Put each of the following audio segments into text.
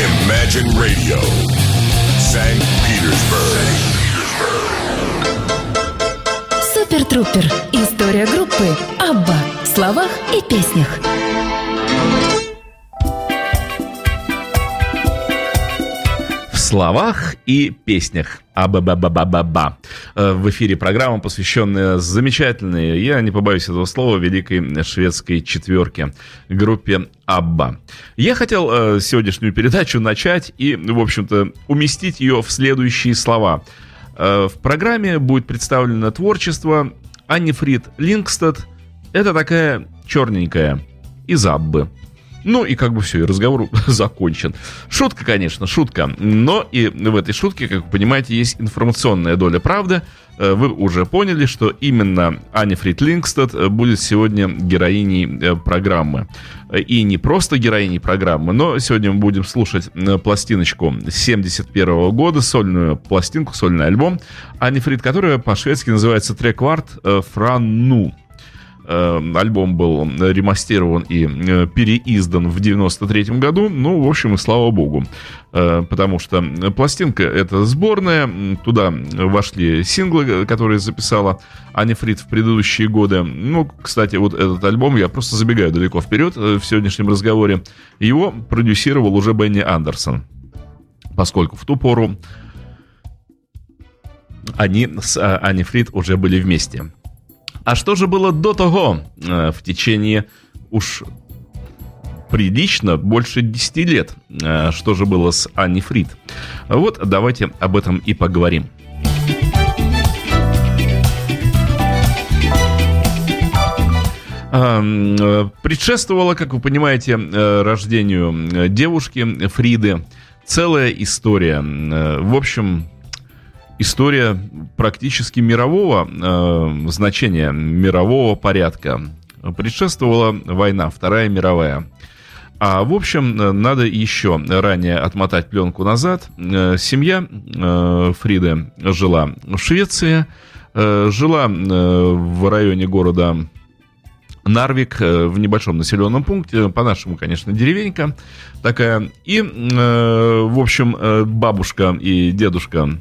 Imagine Radio, St. Petersburg. Супер Трупер. История группы Абба в словах и песнях. Словах и песнях. Аба-ба-ба-ба-ба-ба. Э, В эфире программа, посвященная замечательной, я не побоюсь этого слова, великой шведской четверке, группе Абба. Я хотел э, сегодняшнюю передачу начать и, в общем-то, уместить ее в следующие слова. Э, В программе будет представлено творчество Анни Фрид Лингстад. Это такая черненькая из Аббы. Ну и как бы все, и разговор закончен. Шутка, конечно, шутка. Но и в этой шутке, как вы понимаете, есть информационная доля правды. Э, Вы уже поняли, что именно Аня Фрид Лингстад э, будет сегодня героиней э, программы. И не просто героиней программы, но сегодня мы будем слушать пластиночку 71 года, сольную пластинку, сольный альбом Ани Фрид, которая по-шведски называется «Трекварт Франну». Э, Альбом был ремастирован и э, переиздан в 93 году. Ну, в общем, и слава богу. Э, Потому что пластинка это сборная. Туда вошли синглы, которые записала Аня Фрид в предыдущие годы. Ну, кстати, вот этот альбом, я просто забегаю далеко вперед э, в сегодняшнем разговоре. Его продюсировал уже Бенни Андерсон. Поскольку в ту пору они с э, Ани Фрид уже были вместе. А что же было до того, э, в течение уж прилично больше 10 лет? Э, Что же было с Анни Фрид? Вот давайте об этом и поговорим. Э, Предшествовало, как вы понимаете, рождению девушки Фриды целая история. В общем, история практически мирового э, значения, мирового порядка. Предшествовала война, Вторая мировая. А в общем, э, надо еще ранее отмотать пленку назад. Э, Семья э, Фриды жила в Швеции, э, жила э, в районе города Нарвик э, в небольшом населенном пункте, по-нашему, конечно, деревенька такая. И, в общем, бабушка и дедушка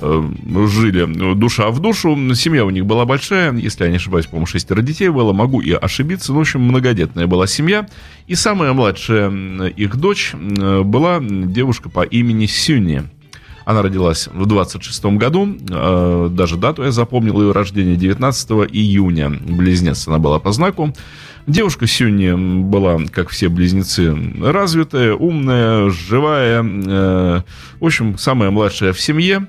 жили душа в душу. Семья у них была большая, если я не ошибаюсь, по-моему, шестеро детей было, могу и ошибиться. Ну, в общем, многодетная была семья. И самая младшая м, их дочь была девушка по имени Сюни. Она родилась в 26 году, э, даже дату я запомнил ее рождения, 19 июня. Близнец она была по знаку. Девушка Сюни была, как все близнецы, развитая, умная, живая. э, В общем, самая младшая в семье.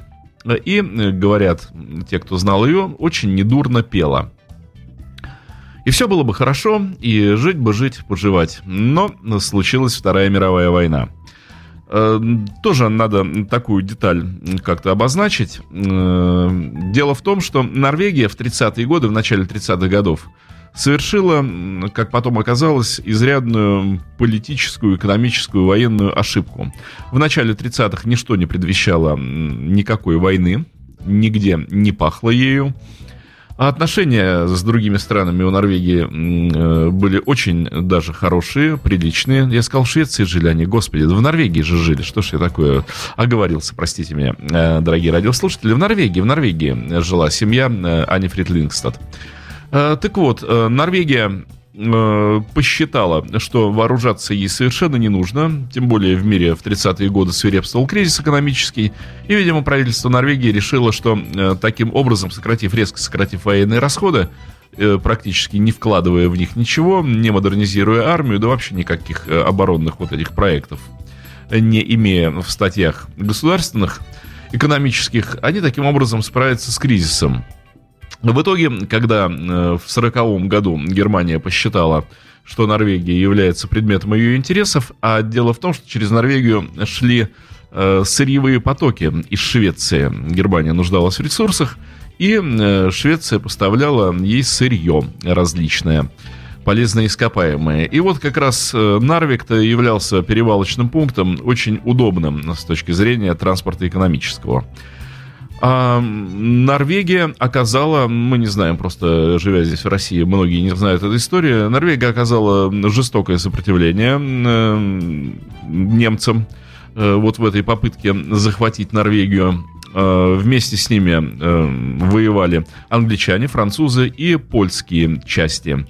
И, э, говорят те, кто знал ее, очень недурно пела. И все было бы хорошо, и жить бы жить, поживать. Но случилась Вторая мировая война. Э, Тоже надо такую деталь как-то обозначить. Э, Дело в том, что Норвегия в 30-е годы, в начале 30-х годов, совершила, как потом оказалось, изрядную политическую, экономическую, военную ошибку. В начале 30-х ничто не предвещало никакой войны, нигде не пахло ею. А отношения с другими странами у Норвегии э, были очень даже хорошие, приличные. Я сказал, в Швеции жили они, господи, да в Норвегии же жили. Что ж я такое оговорился, простите меня, э, дорогие радиослушатели. В Норвегии, в Норвегии жила семья э, Ани Фрид Лингстад. Э, Так вот, э, Норвегия э, посчитала, что вооружаться ей совершенно не нужно, тем более в мире в 30-е годы свирепствовал кризис экономический, и, видимо, правительство Норвегии решило, что э, таким образом, сократив, резко сократив военные расходы, э, практически не вкладывая в них ничего, не модернизируя армию, да вообще никаких э, оборонных вот этих проектов, э, не имея в статьях государственных, экономических, они таким образом справятся с кризисом. В итоге, когда э, в 1940 году Германия посчитала, что Норвегия является предметом ее интересов, а дело в том, что через Норвегию шли э, сырьевые потоки из Швеции. Германия нуждалась в ресурсах, и э, Швеция поставляла ей сырье различное полезные ископаемые. И вот как раз Нарвик-то являлся перевалочным пунктом, очень удобным с точки зрения транспорта экономического. А Норвегия оказала, мы не знаем, просто живя здесь в России, многие не знают эту историю, Норвегия оказала жестокое сопротивление э, немцам, вот в этой попытке захватить Норвегию. Вместе с ними воевали англичане, французы и польские части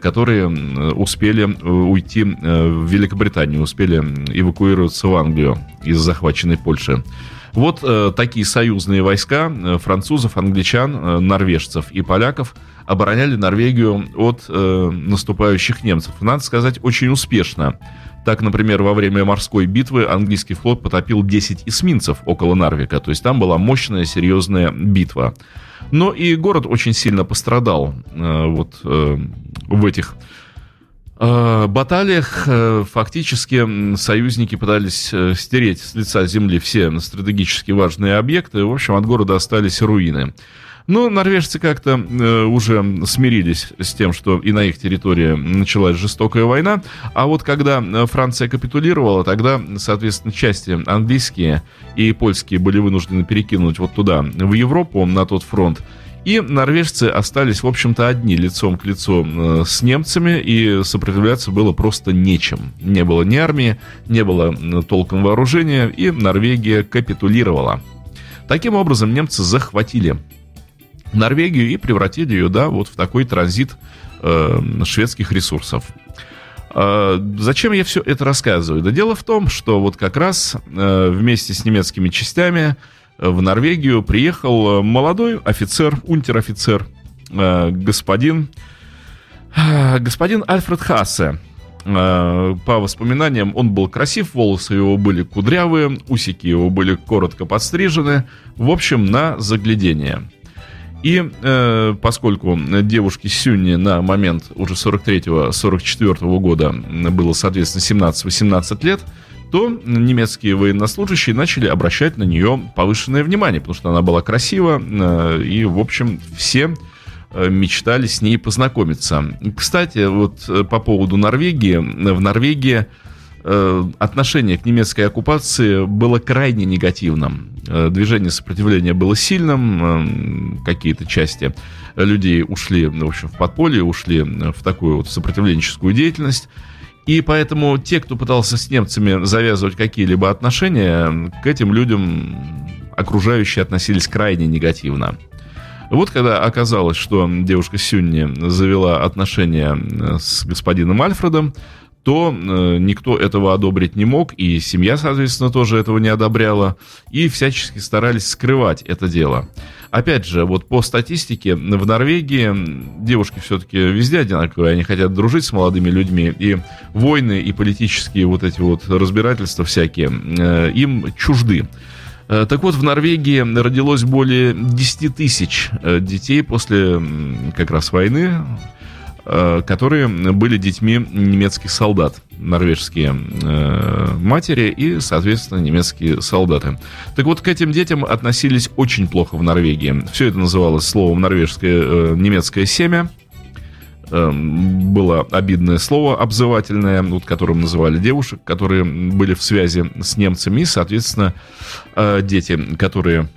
которые успели уйти в Великобританию, успели эвакуироваться в Англию из захваченной Польши. Вот э, такие союзные войска э, французов, англичан, э, норвежцев и поляков обороняли Норвегию от э, наступающих немцев. Надо сказать, очень успешно. Так, например, во время морской битвы английский флот потопил 10 эсминцев около Нарвика. То есть там была мощная, серьезная битва. Но и город очень сильно пострадал э, вот э, в этих баталиях э, фактически союзники пытались э, стереть с лица земли все стратегически важные объекты. В общем, от города остались руины. Но норвежцы как-то уже смирились с тем, что и на их территории началась жестокая война. А вот когда Франция капитулировала, тогда, соответственно, части английские и польские были вынуждены перекинуть вот туда, в Европу, на тот фронт. И норвежцы остались, в общем-то, одни лицом к лицу э, с немцами, и сопротивляться было просто нечем. Не было ни армии, не было толком вооружения, и Норвегия капитулировала. Таким образом, немцы захватили Норвегию и превратили ее, да, вот в такой транзит э, шведских ресурсов. Э, зачем я все это рассказываю? Да дело в том, что вот как раз э, вместе с немецкими частями в Норвегию приехал э, молодой офицер, унтер-офицер, э, господин, э, господин Альфред Хассе. По воспоминаниям, он был красив, волосы его были кудрявые, усики его были коротко подстрижены. В общем, на заглядение. И э, поскольку девушке Сюнни на момент уже 43-44 года было, соответственно, 17-18 лет, то немецкие военнослужащие начали обращать на нее повышенное внимание, потому что она была красива, э, и, в общем, все э, мечтали с ней познакомиться. Кстати, вот э, по поводу Норвегии. В Норвегии отношение к немецкой оккупации было крайне негативным. Движение сопротивления было сильным, какие-то части людей ушли, в общем, в подполье, ушли в такую вот сопротивленческую деятельность. И поэтому те, кто пытался с немцами завязывать какие-либо отношения, к этим людям окружающие относились крайне негативно. Вот когда оказалось, что девушка Сюнни завела отношения с господином Альфредом, то э, никто этого одобрить не мог, и семья, соответственно, тоже этого не одобряла, и всячески старались скрывать это дело. Опять же, вот по статистике, в Норвегии девушки все-таки везде одинаковые, они хотят дружить с молодыми людьми, и войны, и политические вот эти вот разбирательства всякие э, им чужды. Э, так вот, в Норвегии родилось более 10 тысяч детей после как раз войны, которые были детьми немецких солдат, норвежские э, матери и, соответственно, немецкие солдаты. Так вот, к этим детям относились очень плохо в Норвегии. Все это называлось словом норвежское, э, немецкое семя. Э, было обидное слово обзывательное, вот, которым называли девушек, которые были в связи с немцами, и, соответственно, э, дети, которые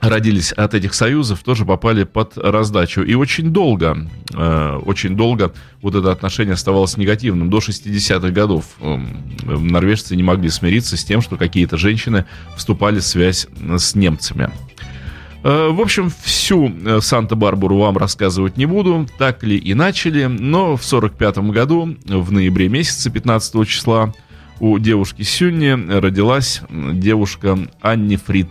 родились от этих союзов, тоже попали под раздачу. И очень долго, э, очень долго вот это отношение оставалось негативным. До 60-х годов э, норвежцы не могли смириться с тем, что какие-то женщины вступали в связь с немцами. Э, в общем, всю э, Санта-Барбару вам рассказывать не буду, так ли и начали, но в 45 году, в ноябре месяце, 15 числа, у девушки Сюнни родилась девушка Анни Фрид.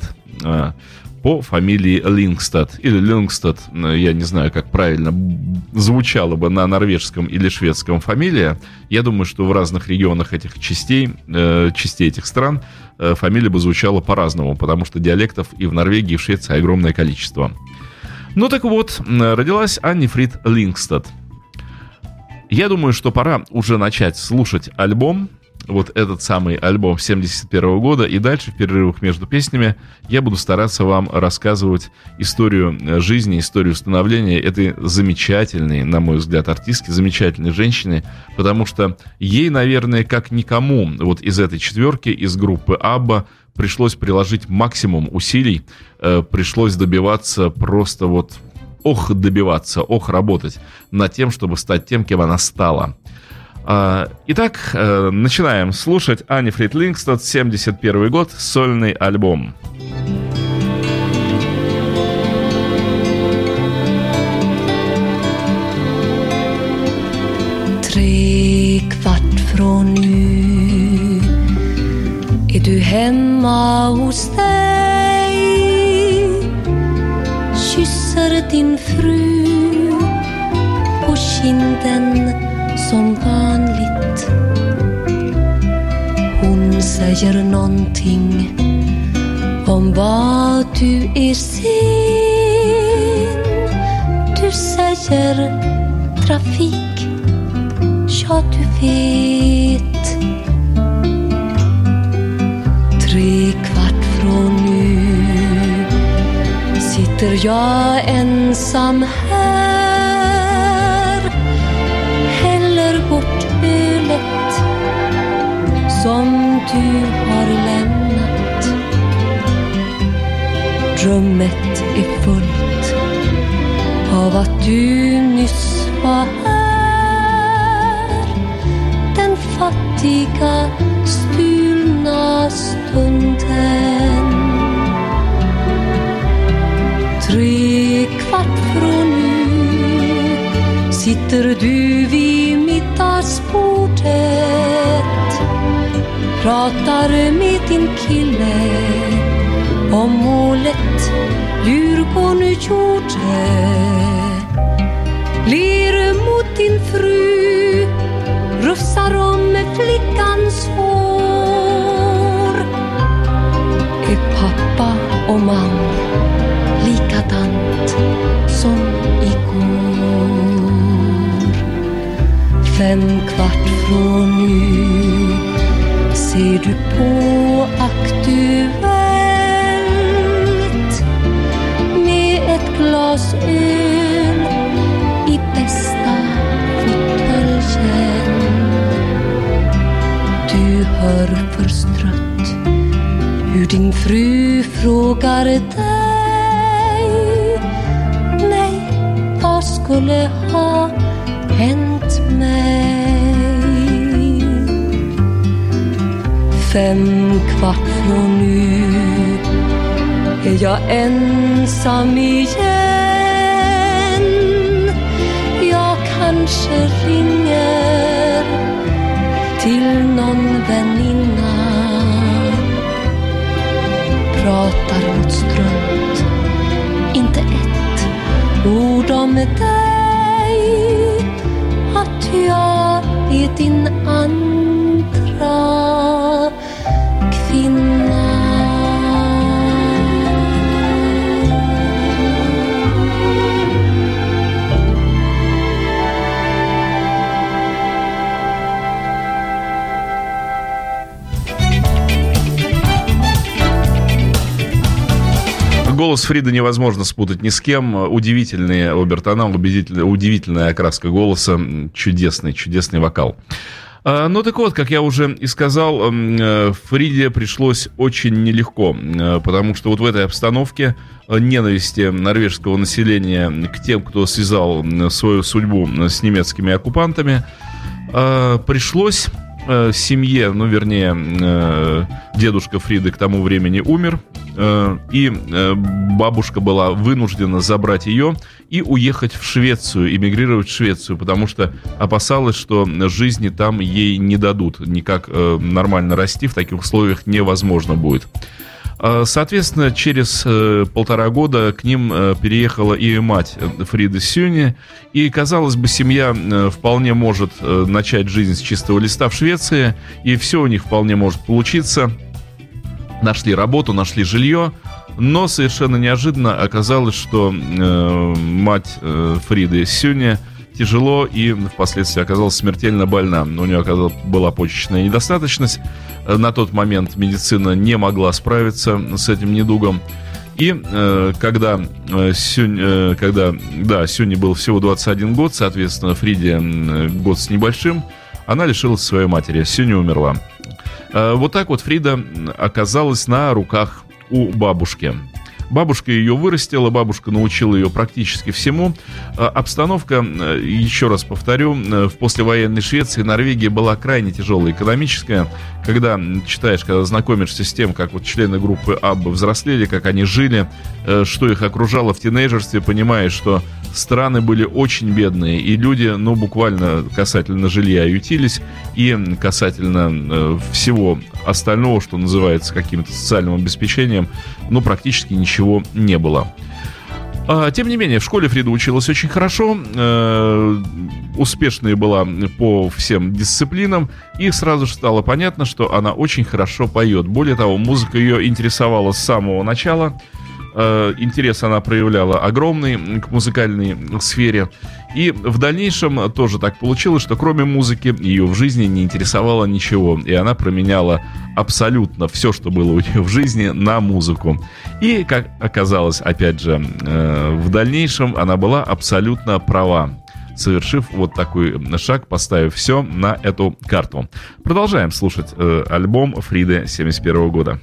По фамилии Лингстад. Или Лингстад, э, я не знаю, как правильно звучало бы на норвежском или шведском фамилия. Я думаю, что в разных регионах этих частей, э, частей этих стран э, фамилия бы звучала по-разному, потому что диалектов и в Норвегии, и в Швеции огромное количество. Ну так вот, родилась Анни Фрид Лингстад. Я думаю, что пора уже начать слушать альбом, вот этот самый альбом 71 года, и дальше в перерывах между песнями я буду стараться вам рассказывать историю э, жизни, историю становления этой замечательной, на мой взгляд, артистки, замечательной женщины, потому что ей, наверное, как никому вот из этой четверки, из группы Абба, пришлось приложить максимум усилий, э, пришлось добиваться просто вот ох добиваться, ох работать над тем, чтобы стать тем, кем она стала. А, итак, э, начинаем слушать Ани Фрид Лингстад, 71 год, сольный альбом. Du hemma hos dig Kysser din fru på kinden som vanligt säger någonting om vad du är sen. Du säger trafik, ja du vet. Tre kvart från nu sitter jag ensam här. Rummet är fullt av att du nyss var här. Den fattiga stulna stunden. Tre kvart från nu sitter du vid middagsbordet. Pratar med din kille om målet hon gjorde Ler mot din fru Rufsar om flickans hår. Är pappa och man likadant som igår? Fem kvart från nu ser du på Aktuellt öl i bästa fåtöljen. Du hör förstrött hur din fru frågar dig Nej, vad skulle ha hänt mig? Fem kvart från nu är jag ensam igen kanske ringer till någon väninna. Pratar mot strunt Inte ett ord om dig. Att jag är din andra Фрида невозможно спутать ни с кем. Удивительный обертонал, удивительная окраска голоса, чудесный, чудесный вокал. А, Ну так вот, как я уже и сказал, э, Фриде пришлось очень нелегко, э, потому что вот в этой обстановке э, ненависти норвежского населения к тем, кто связал свою судьбу с немецкими оккупантами, э, пришлось э, семье, ну, вернее, э, дедушка Фриды к тому времени умер, э, и бабушка была вынуждена забрать ее и уехать в Швецию, эмигрировать в Швецию, потому что опасалась, что жизни там ей не дадут, никак нормально расти в таких условиях невозможно будет. А, Соответственно, через э, полтора года к ним э, переехала и мать э, Фриды Сюни. И, казалось бы, семья вполне может начать жизнь с чистого листа в Швеции, и все у них вполне может получиться. Нашли работу, нашли жилье, но совершенно неожиданно оказалось, что мать Фриды Сюни тяжело и впоследствии оказалась смертельно больна. У нее оказалась, была почечная недостаточность. Э, На тот момент медицина не могла справиться с этим недугом. И э, когда, э, Сюнь, э, когда да, Сюни был всего 21 год, соответственно, Фриде м, год с небольшим, она лишилась своей матери. Сюни умерла. Э, вот так вот Фрида оказалась на руках у бабушки. Бабушка ее вырастила, бабушка научила ее практически всему. Э, обстановка, э, еще раз повторю, в послевоенной Швеции, Норвегии была крайне тяжелая экономическая. Когда читаешь, когда знакомишься с тем, как вот члены группы Абба взрослели, как они жили, что их окружало в тинейджерстве, понимаешь, что страны были очень бедные, и люди, ну, буквально касательно жилья ютились, и касательно э, всего остального, что называется каким-то социальным обеспечением, ну, практически ничего не было. А, тем не менее, в школе Фрида училась очень хорошо, э, успешной была по всем дисциплинам, и сразу же стало понятно, что она очень хорошо поет. Более того, музыка ее интересовала с самого начала – интерес она проявляла огромный к музыкальной сфере. И в дальнейшем тоже так получилось, что кроме музыки ее в жизни не интересовало ничего. И она променяла абсолютно все, что было у нее в жизни, на музыку. И, как оказалось, опять же, э, в дальнейшем она была абсолютно права совершив вот такой шаг, поставив все на эту карту. Продолжаем слушать э, альбом Фриды 71 года.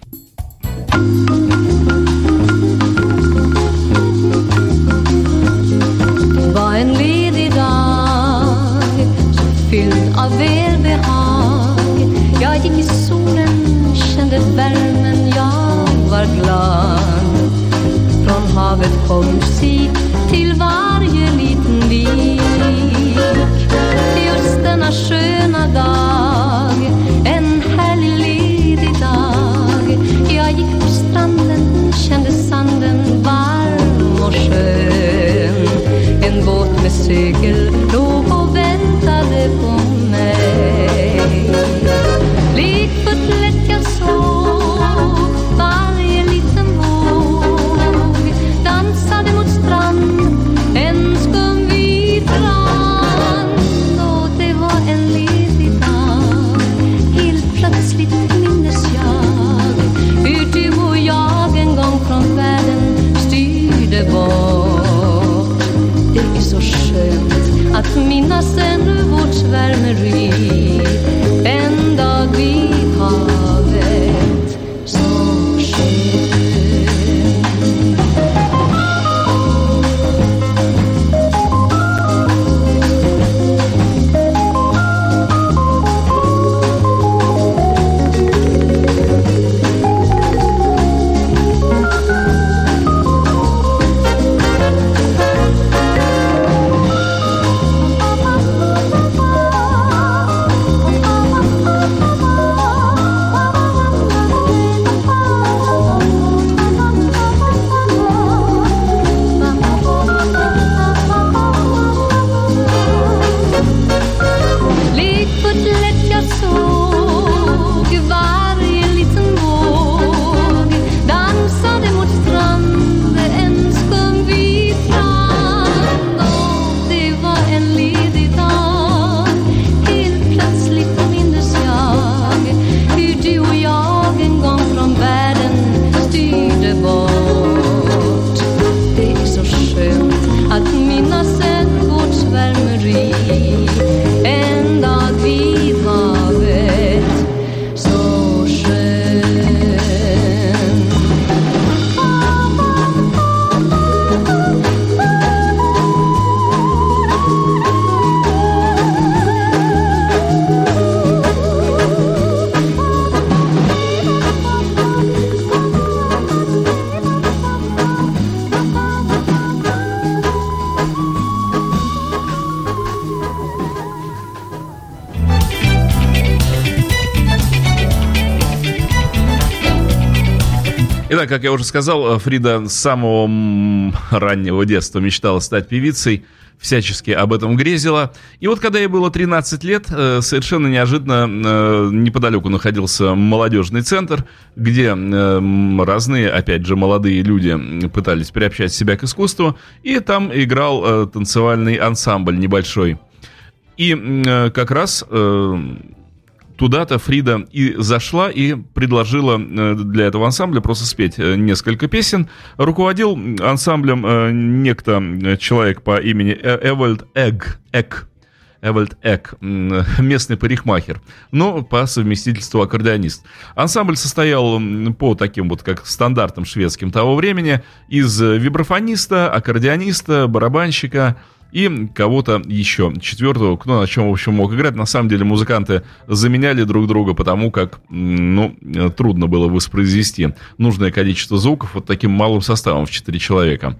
Fylld av välbehag. Jag gick i solen, kände värmen, jag var glad. Från havet kom musik till varje liten vik. Just denna sköna dag, en härlig ledig dag. Jag gick på stranden, kände sanden varm och skön. En båt med segel att minnas ännu vårt svärmeri как я уже сказал, Фрида с самого раннего детства мечтала стать певицей, всячески об этом грезила. И вот когда ей было 13 лет, э, совершенно неожиданно э, неподалеку находился молодежный центр, где э, разные, опять же, молодые люди пытались приобщать себя к искусству, и там играл танцевальный ансамбль небольшой. И как раз туда-то Фрида и зашла и предложила э, для этого ансамбля просто спеть э, несколько песен. Руководил ансамблем э, некто человек по имени Эвальд Эгг. Эк. Эвальд Эк, местный парикмахер, но по совместительству аккордеонист. Ансамбль состоял по таким вот как стандартам шведским того времени из вибрафониста, аккордеониста, барабанщика, и кого-то еще, четвертого, кто на чем, в общем, мог играть. На самом деле музыканты заменяли друг друга, потому как, ну, э, трудно было воспроизвести нужное количество звуков вот таким малым составом в 4 человека.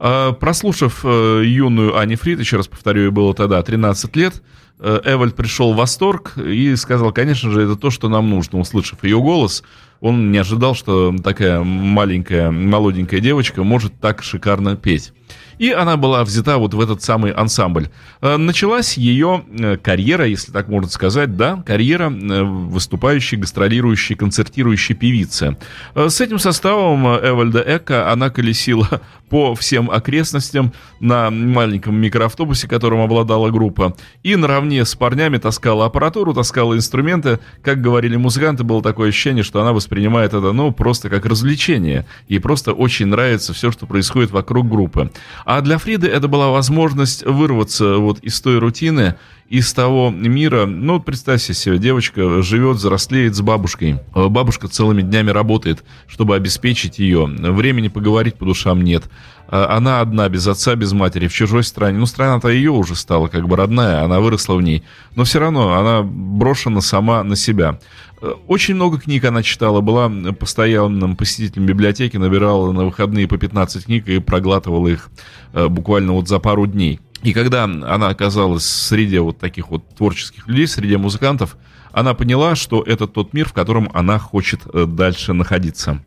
А, Прослушав э, юную Ани Фрид, еще раз повторю, ей было тогда 13 лет, э, Эвальд пришел в восторг и сказал, конечно же, это то, что нам нужно. Услышав ее голос, он не ожидал, что такая маленькая, молоденькая девочка может так шикарно петь. И она была взята вот в этот самый ансамбль. Э, Началась ее э, карьера, если так можно сказать, да, карьера э, выступающей, гастролирующей, концертирующей певицы. С этим составом Эвальда Эка она колесила по всем окрестностям на маленьком микроавтобусе, которым обладала группа. И наравне с парнями таскала аппаратуру, таскала инструменты. Как говорили музыканты, было такое ощущение, что она воспринимает это, ну, просто как развлечение. Ей просто очень нравится все, что происходит вокруг группы. А для Фриды это была возможность вырваться вот из той рутины, из того мира, ну, представьте себе, девочка живет, взрослеет с бабушкой. Бабушка целыми днями работает, чтобы обеспечить ее. Времени поговорить по душам нет. Э, Она одна, без отца, без матери, в чужой стране. Ну, страна-то ее уже стала как бы родная, она выросла в ней. Но все равно она брошена сама на себя. Э, Очень много книг она читала, была постоянным посетителем библиотеки, набирала на выходные по 15 книг и проглатывала их э, буквально вот за пару дней. И когда она оказалась среди вот таких вот творческих людей, среди музыкантов, она поняла, что это тот мир, в котором она хочет э, дальше находиться.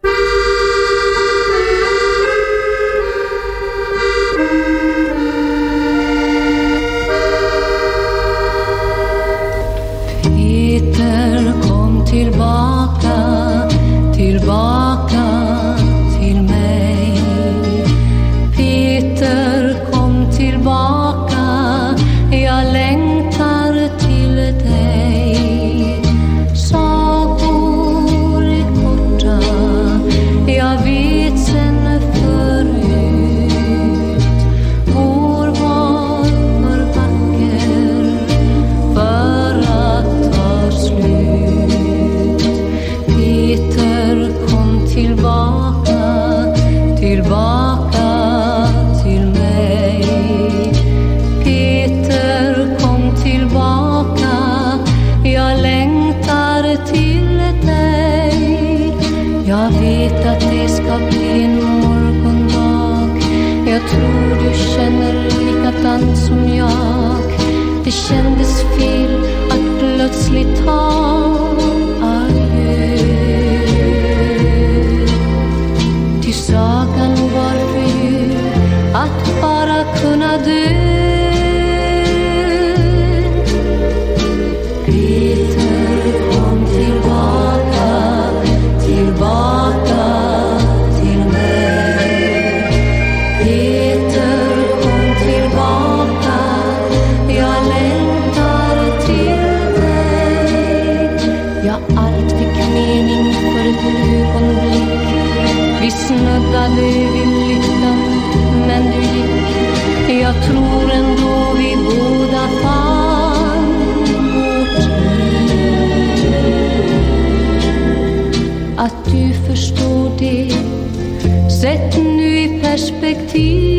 the show. perspective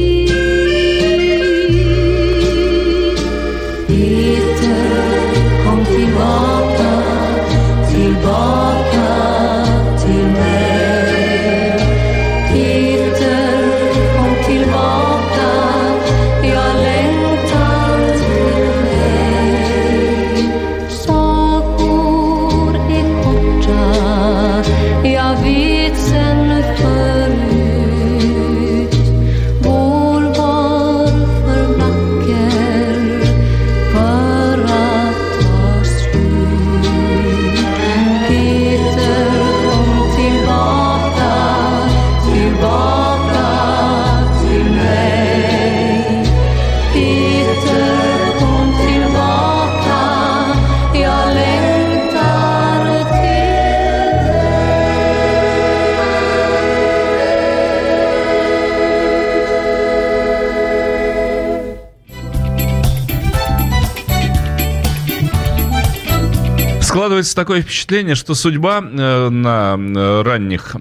такое впечатление, что судьба э, на э, ранних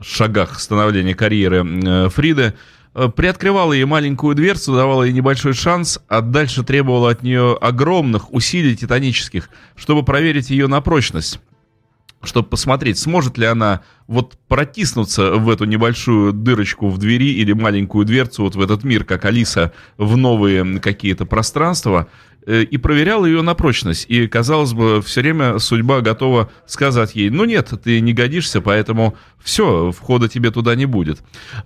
шагах становления карьеры э, Фриды приоткрывала ей маленькую дверцу, давала ей небольшой шанс, а дальше требовала от нее огромных усилий титанических, чтобы проверить ее на прочность чтобы посмотреть, сможет ли она вот протиснуться в эту небольшую дырочку в двери или маленькую дверцу вот в этот мир, как Алиса, в новые какие-то пространства, и проверял ее на прочность. И, казалось бы, все время судьба готова сказать ей, ну нет, ты не годишься, поэтому все, входа тебе туда не будет.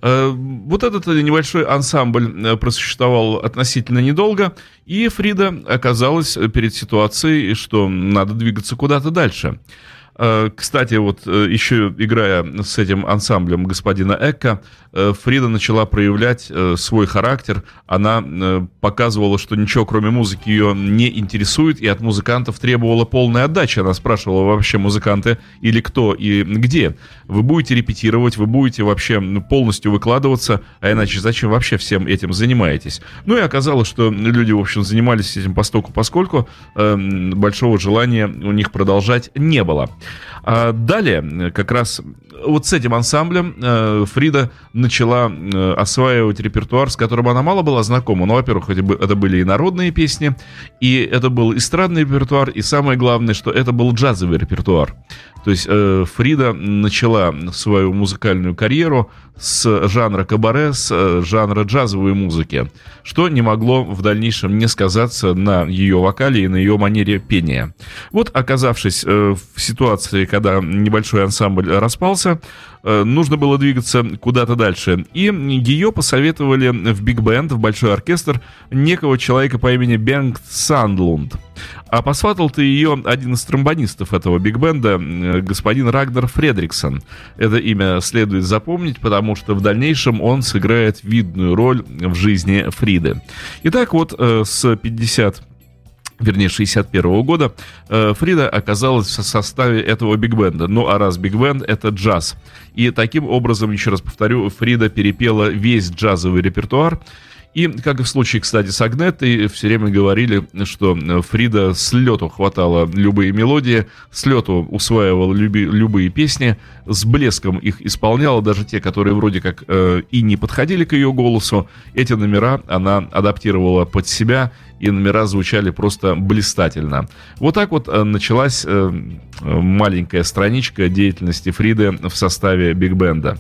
Э, вот этот небольшой ансамбль э, просуществовал относительно недолго, и Фрида оказалась перед ситуацией, что надо двигаться куда-то дальше. Э, кстати, вот э, еще играя с этим ансамблем господина Экка, э, Фрида начала проявлять свой характер. Она показывала, что ничего кроме музыки ее не интересует, и от музыкантов требовала полной отдачи. Она спрашивала вообще музыканты или кто и где. Вы будете репетировать, вы будете вообще полностью выкладываться, а иначе зачем вообще всем этим занимаетесь? Ну и оказалось, что люди, в общем, занимались этим постоку поскольку большого желания у них продолжать не было. А далее, как раз вот с этим ансамблем э, Фрида начала э, осваивать репертуар, с которым она мало была знакома. Ну, во-первых, это были и народные песни, и это был эстрадный репертуар, и самое главное, что это был джазовый репертуар. То есть э, Фрида начала свою музыкальную карьеру с жанра кабаре, с э, жанра джазовой музыки, что не могло в дальнейшем не сказаться на ее вокале и на ее манере пения. Вот, оказавшись э, в ситуации, когда небольшой ансамбль распался, нужно было двигаться куда-то дальше. И ее посоветовали в биг-бенд, в большой оркестр, некого человека по имени Бенгт Сандлунд. А посватал ты ее один из тромбонистов этого биг-бенда, господин Рагнер Фредриксон. Это имя следует запомнить, потому что в дальнейшем он сыграет видную роль в жизни Фриды. Итак, вот э, с 50 вернее, 61 -го года, э, Фрида оказалась в составе этого биг-бенда. Ну, а раз биг-бенд — это джаз. И таким образом, еще раз повторю, Фрида перепела весь джазовый репертуар, и, как и в случае, кстати, с Агнетой, все время говорили, что Фрида с лету хватала любые мелодии, с лету усваивала люби, любые песни, с блеском их исполняла, даже те, которые вроде как э, и не подходили к ее голосу. Эти номера она адаптировала под себя, и номера звучали просто блистательно. Вот так вот э, началась э, маленькая страничка деятельности Фриды в составе биг-бенда.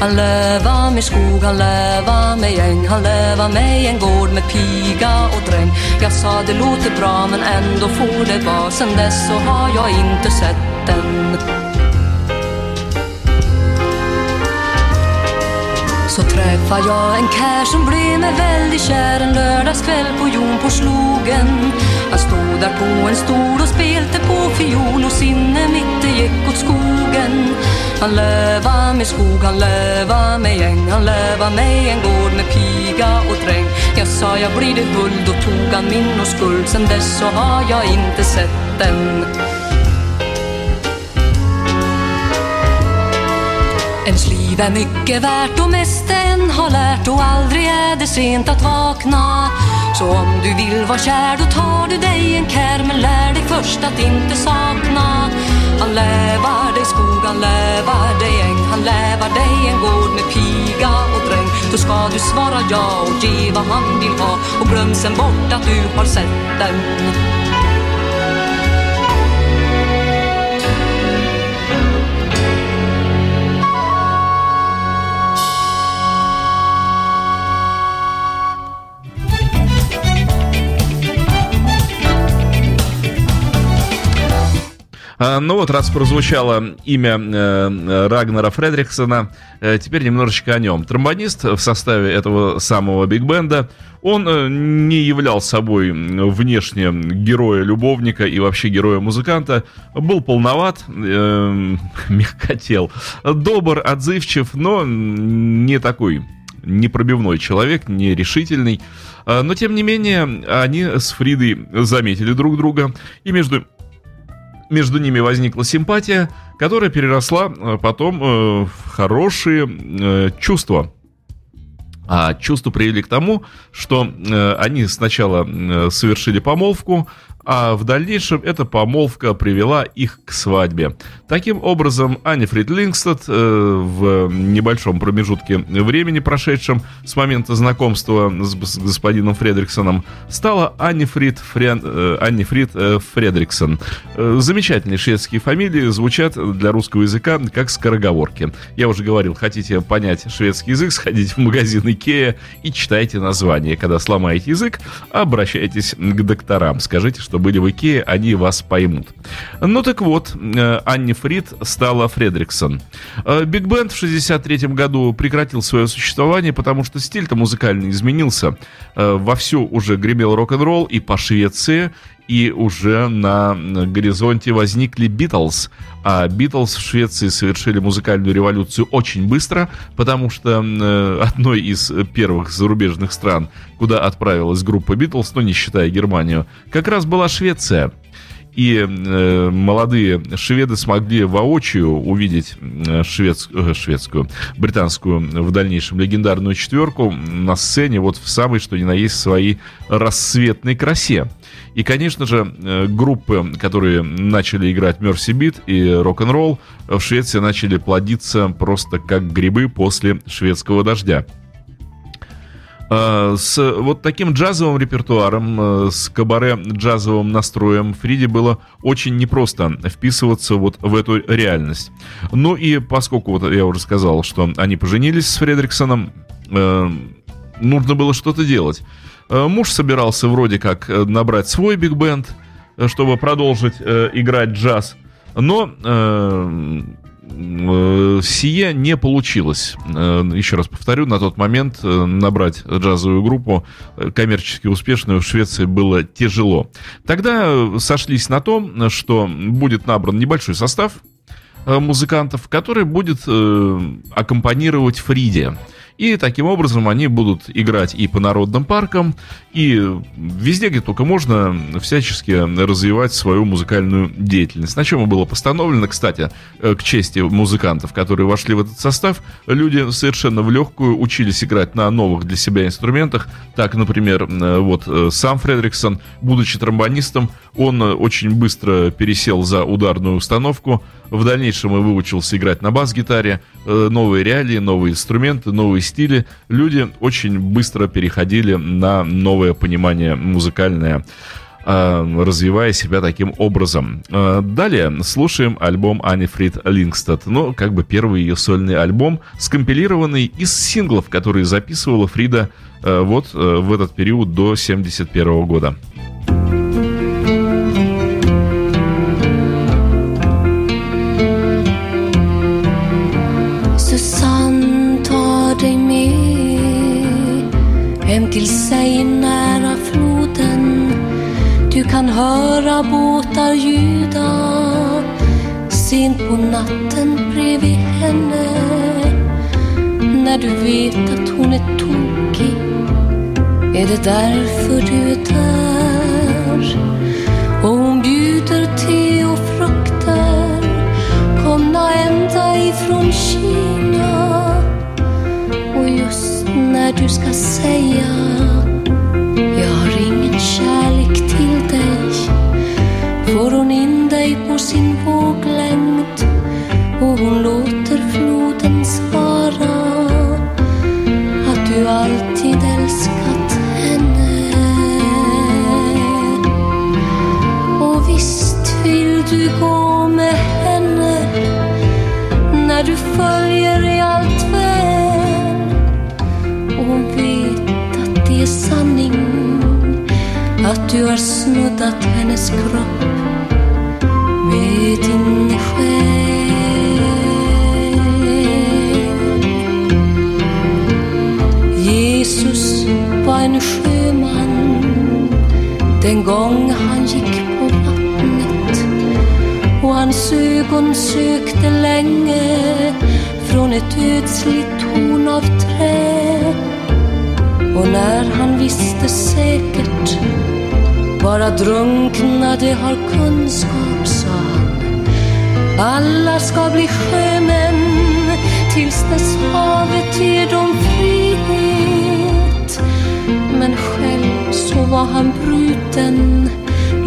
Han löva mig skog, han löva mig äng, Han löva mig en gård med piga och dräng Jag sa det låter bra men ändå får det vara Sen dess så har jag inte sett den Så träffar jag en kär som blev mig väldigt kär en lördagskväll på Jon på slogen. Han stod där på en stol och spelte på fiol och sinne mitt det gick åt skogen. Han löva med skog, han löva med gäng, han löva mig en gård med piga och dräng. Jag sa jag blir det guld, och tog han min och skuld. Sen dess så har jag inte sett den. Ens liv är mycket värt och mest en har lärt och aldrig är det sent att vakna. Så om du vill vara kär då tar du dig en kär men lär dig först att inte sakna. Han lävar dig skog, han lävar dig äng, han lävar dig en gård med piga och dräng. Då ska du svara ja och ge vad han vill ha och glöm sen bort att du har sett den. Ну вот, раз прозвучало имя э, Рагнара Фредриксона, э, теперь немножечко о нем. Тромбонист в составе этого самого биг-бенда, он э, не являл собой внешне героя-любовника и вообще героя-музыканта, был полноват, мягкотел, добр, отзывчив, но не такой непробивной человек, нерешительный. А, но, тем не менее, они с Фридой заметили друг друга, и между между ними возникла симпатия, которая переросла э, потом э, в хорошие э, чувства. А чувства привели к тому, что они сначала совершили помолвку, а в дальнейшем эта помолвка привела их к свадьбе. Таким образом, Анифрид Лингстад э, в небольшом промежутке времени, прошедшем с момента знакомства с, с господином Фредриксоном, стала Анифрид, Френ, э, Анифрид э, Фредриксон. Э, замечательные шведские фамилии звучат для русского языка как скороговорки. Я уже говорил, хотите понять шведский язык, сходите в магазин Икея и читайте название. Когда сломаете язык, обращайтесь к докторам. Скажите, что что были в Икее, они вас поймут. Ну так вот, э, Анни Фрид стала Фредриксон. Э, Биг-бэнд в 63 году прекратил свое существование, потому что стиль-то музыкальный изменился. Э, вовсю уже гремел рок-н-ролл и по Швеции, и уже на горизонте возникли Битлз. А Битлз в Швеции совершили музыкальную революцию очень быстро, потому что э, одной из первых зарубежных стран, куда отправилась группа Битлз, ну не считая Германию, как раз была Швеция. И э, молодые шведы смогли воочию увидеть э, шведс, э, шведскую, британскую в дальнейшем легендарную четверку на сцене вот в самой, что ни на есть, своей рассветной красе. И, конечно же, э, группы, которые начали играть Мерси Бит и рок-н-ролл, в Швеции начали плодиться просто как грибы после шведского дождя. Э, с вот таким джазовым репертуаром, э, с кабаре джазовым настроем Фриде было очень непросто вписываться вот в эту реальность. Ну и поскольку вот я уже сказал, что они поженились с Фредриксоном, нужно было что-то делать. Э, муж собирался вроде как э, набрать свой биг-бенд, э, чтобы продолжить э, играть джаз, но э, э, сие не получилось. Э, еще раз повторю, на тот момент набрать джазовую группу коммерчески успешную в Швеции было тяжело. Тогда сошлись на том, что будет набран небольшой состав музыкантов, который будет аккомпанировать Фриде. И таким образом они будут играть и по народным паркам, и везде, где только можно, всячески развивать свою музыкальную деятельность. На чем и было постановлено, кстати, э, к чести музыкантов, которые вошли в этот состав, люди совершенно в легкую учились играть на новых для себя инструментах. Так, например, э, вот э, сам Фредриксон, будучи тромбонистом, он очень быстро пересел за ударную установку, в дальнейшем и выучился играть на бас-гитаре, новые реалии, новые инструменты, новые стили. Люди очень быстро переходили на новое понимание музыкальное развивая себя таким образом. Далее слушаем альбом Ани Фрид Лингстад. Ну, как бы первый ее сольный альбом, скомпилированный из синглов, которые записывала Фрида вот в этот период до 71 года. Hem till sig nära floden. Du kan höra båtar ljuda sent på natten bredvid henne. När du vet att hon är tokig är det därför du är där. Och hon bjuder te och frukter komna ända ifrån Kina. När du ska säga jag har ingen kärlek till dig får hon in dig på sin våglängd och hon låter floden svara att du alltid älskat henne. Och visst vill du gå med henne när du följer Du har snuddat hennes kropp med din själ. Jesus var en sjöman den gång han gick på vattnet och hans ögon sökte länge från ett ödsligt torn av trä och när han visste säkert bara drunknade har kunskap, sa han. Alla ska bli sjömän tills dess havet ger dem frihet. Men själv så var han bruten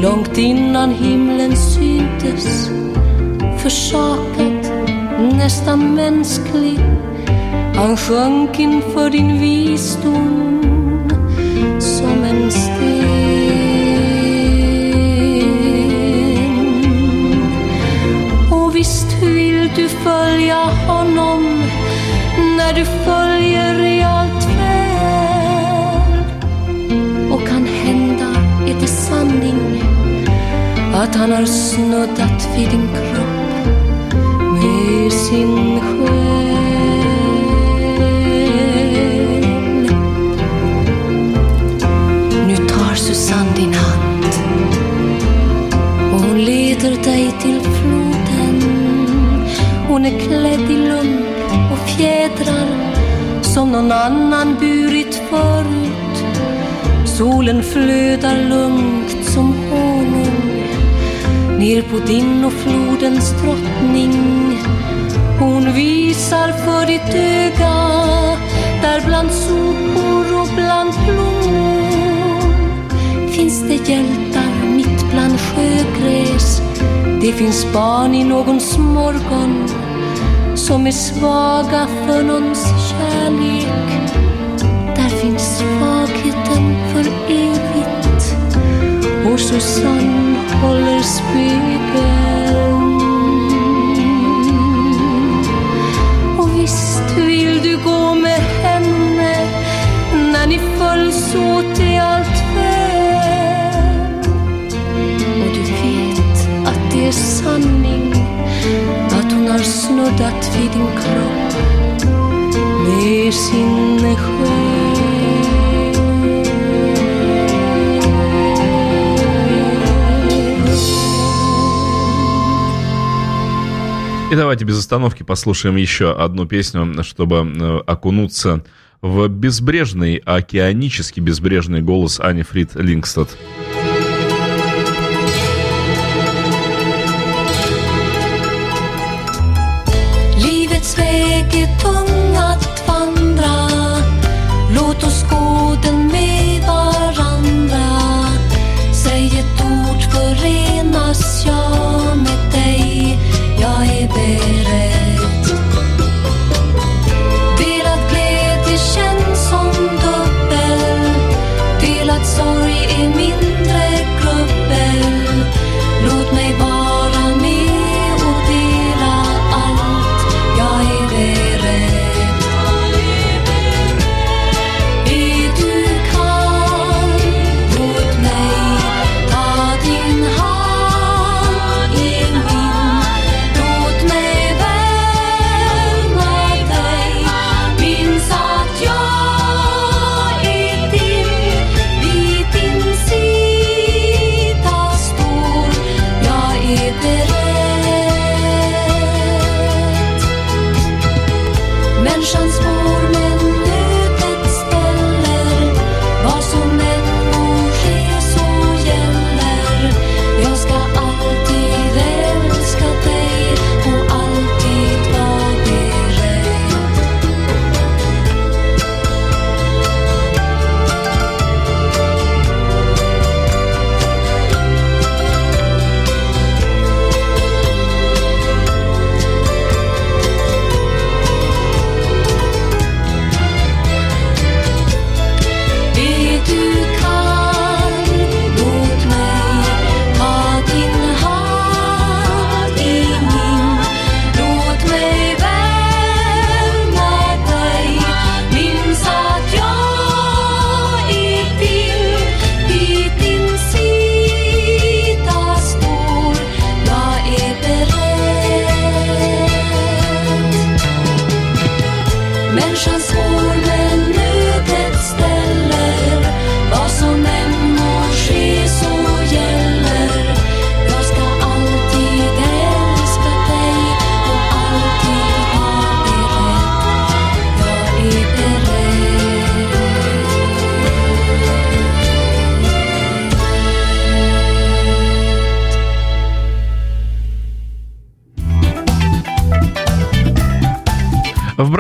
långt innan himlen syntes. Försakad, nästan mänsklig. Han sjönk inför din visdom vill du följa honom när du följer i allt väl. Och kan hända är det sanning att han har snuddat vid din kropp med sin själ. Nu tar Susanne din hand och hon leder dig till. Hon är klädd i lump och fjädrar som någon annan burit förut. Solen flödar lugnt som honung ner på din och flodens drottning. Hon visar för ditt öga där bland sopor och bland blommor finns det hjältar mitt bland sjögräs. Det finns barn i någons morgon som är svaga för någons kärlek. Där finns svagheten för evigt och Susanne håller spegeln. Och visst vill du gå med henne när ni föll så snuddat vid din kropp med sin И давайте без остановки послушаем еще одну песню, чтобы э, окунуться в безбрежный, океанически безбрежный голос Ани Фрид Лингстад.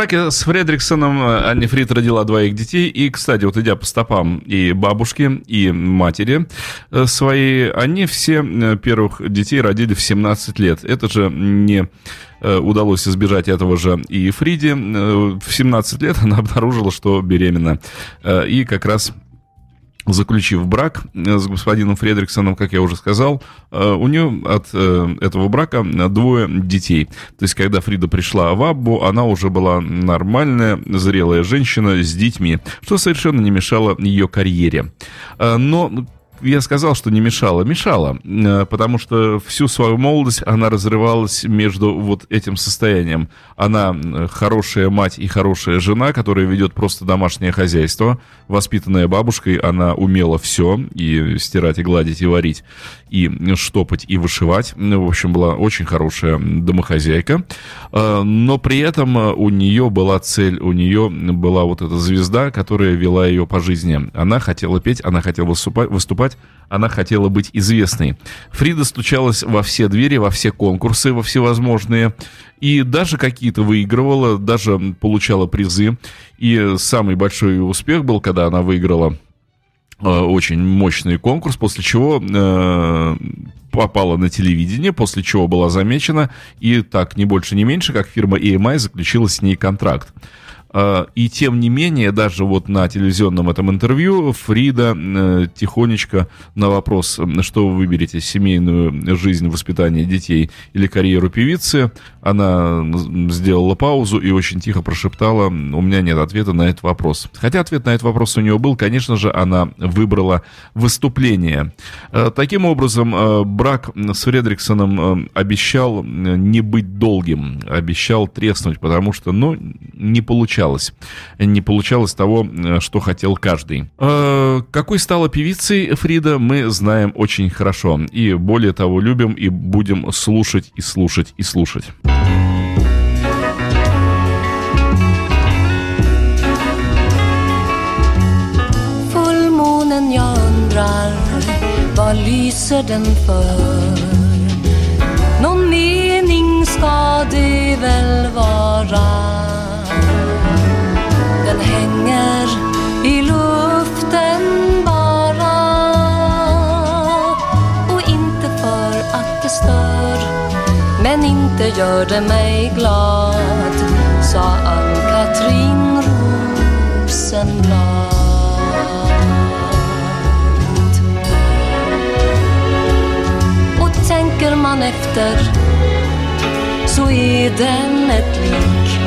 Браке с Фредриксоном Анни Фрид родила двоих детей. И, кстати, вот идя по стопам и бабушки, и матери э, своей, они все э, первых детей родили в 17 лет. Это же не э, удалось избежать этого же и Фриде. В 17 лет она обнаружила, что беременна. И как раз заключив брак э, с господином Фредриксоном, как я уже сказал, э, у нее от э, этого брака двое детей. То есть, когда Фрида пришла в Аббу, она уже была нормальная, зрелая женщина с детьми, что совершенно не мешало ее карьере. Но я сказал, что не мешала. Мешала, э, потому что всю свою молодость она разрывалась между вот этим состоянием. Она хорошая мать и хорошая жена, которая ведет просто домашнее хозяйство. Воспитанная бабушкой, она умела все. И стирать, и гладить, и варить, и штопать, и вышивать. В общем, была очень хорошая домохозяйка. Э, но при этом у нее была цель, у нее была вот эта звезда, которая вела ее по жизни. Она хотела петь, она хотела выступать, выступать, она хотела быть известной. Фрида стучалась во все двери, во все конкурсы, во всевозможные, и даже какие-то выигрывала, даже получала призы. И самый большой успех был, когда она выиграла э, очень мощный конкурс, после чего э, попала на телевидение, после чего была замечена, и так, не больше, не меньше, как фирма EMI заключила с ней контракт. А, и тем не менее, даже вот на телевизионном этом интервью Фрида э, тихонечко на вопрос, что вы выберете, семейную жизнь, воспитание детей или карьеру певицы, она сделала паузу и очень тихо прошептала, у меня нет ответа на этот вопрос. Хотя ответ на этот вопрос у нее был, конечно же, она выбрала выступление. Э, таким образом, э, брак с Фредриксоном обещал не быть долгим, обещал треснуть, потому что, ну, не получилось получалось. Не получалось того, э, что хотел каждый. Э, какой стала певицей Фрида, мы знаем очень хорошо. И более того, любим и будем слушать и слушать и слушать. Vad lyser den för? Någon mening ska det väl vara hänger i luften bara. Och inte för att det stör men inte gör det mig glad sa Ann-Katrin Rosenblad. Och tänker man efter så är den ett lik.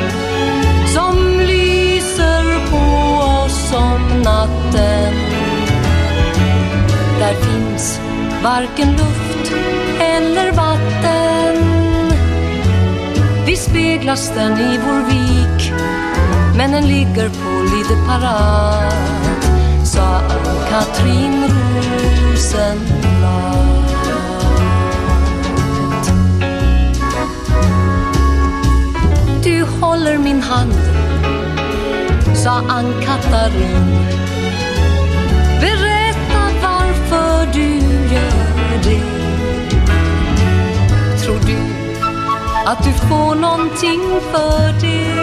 Natten. Där finns varken luft eller vatten. Vi speglas den i vår vik Men den ligger på lite parad Sa Ann-Katrin Rosenblad. Du håller min hand sa Ann-Katarin Berätta varför du gör det. Tror du att du får någonting för det?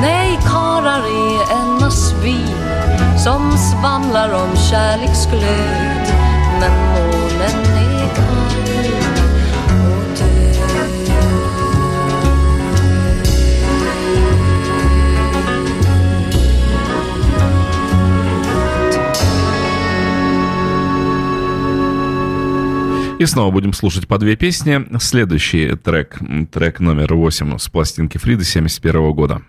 Nej, karar är en svin som svamlar om kärleksglöd. Men И снова будем слушать по две песни. Следующий трек, трек номер восемь с пластинки Фриды 71 года.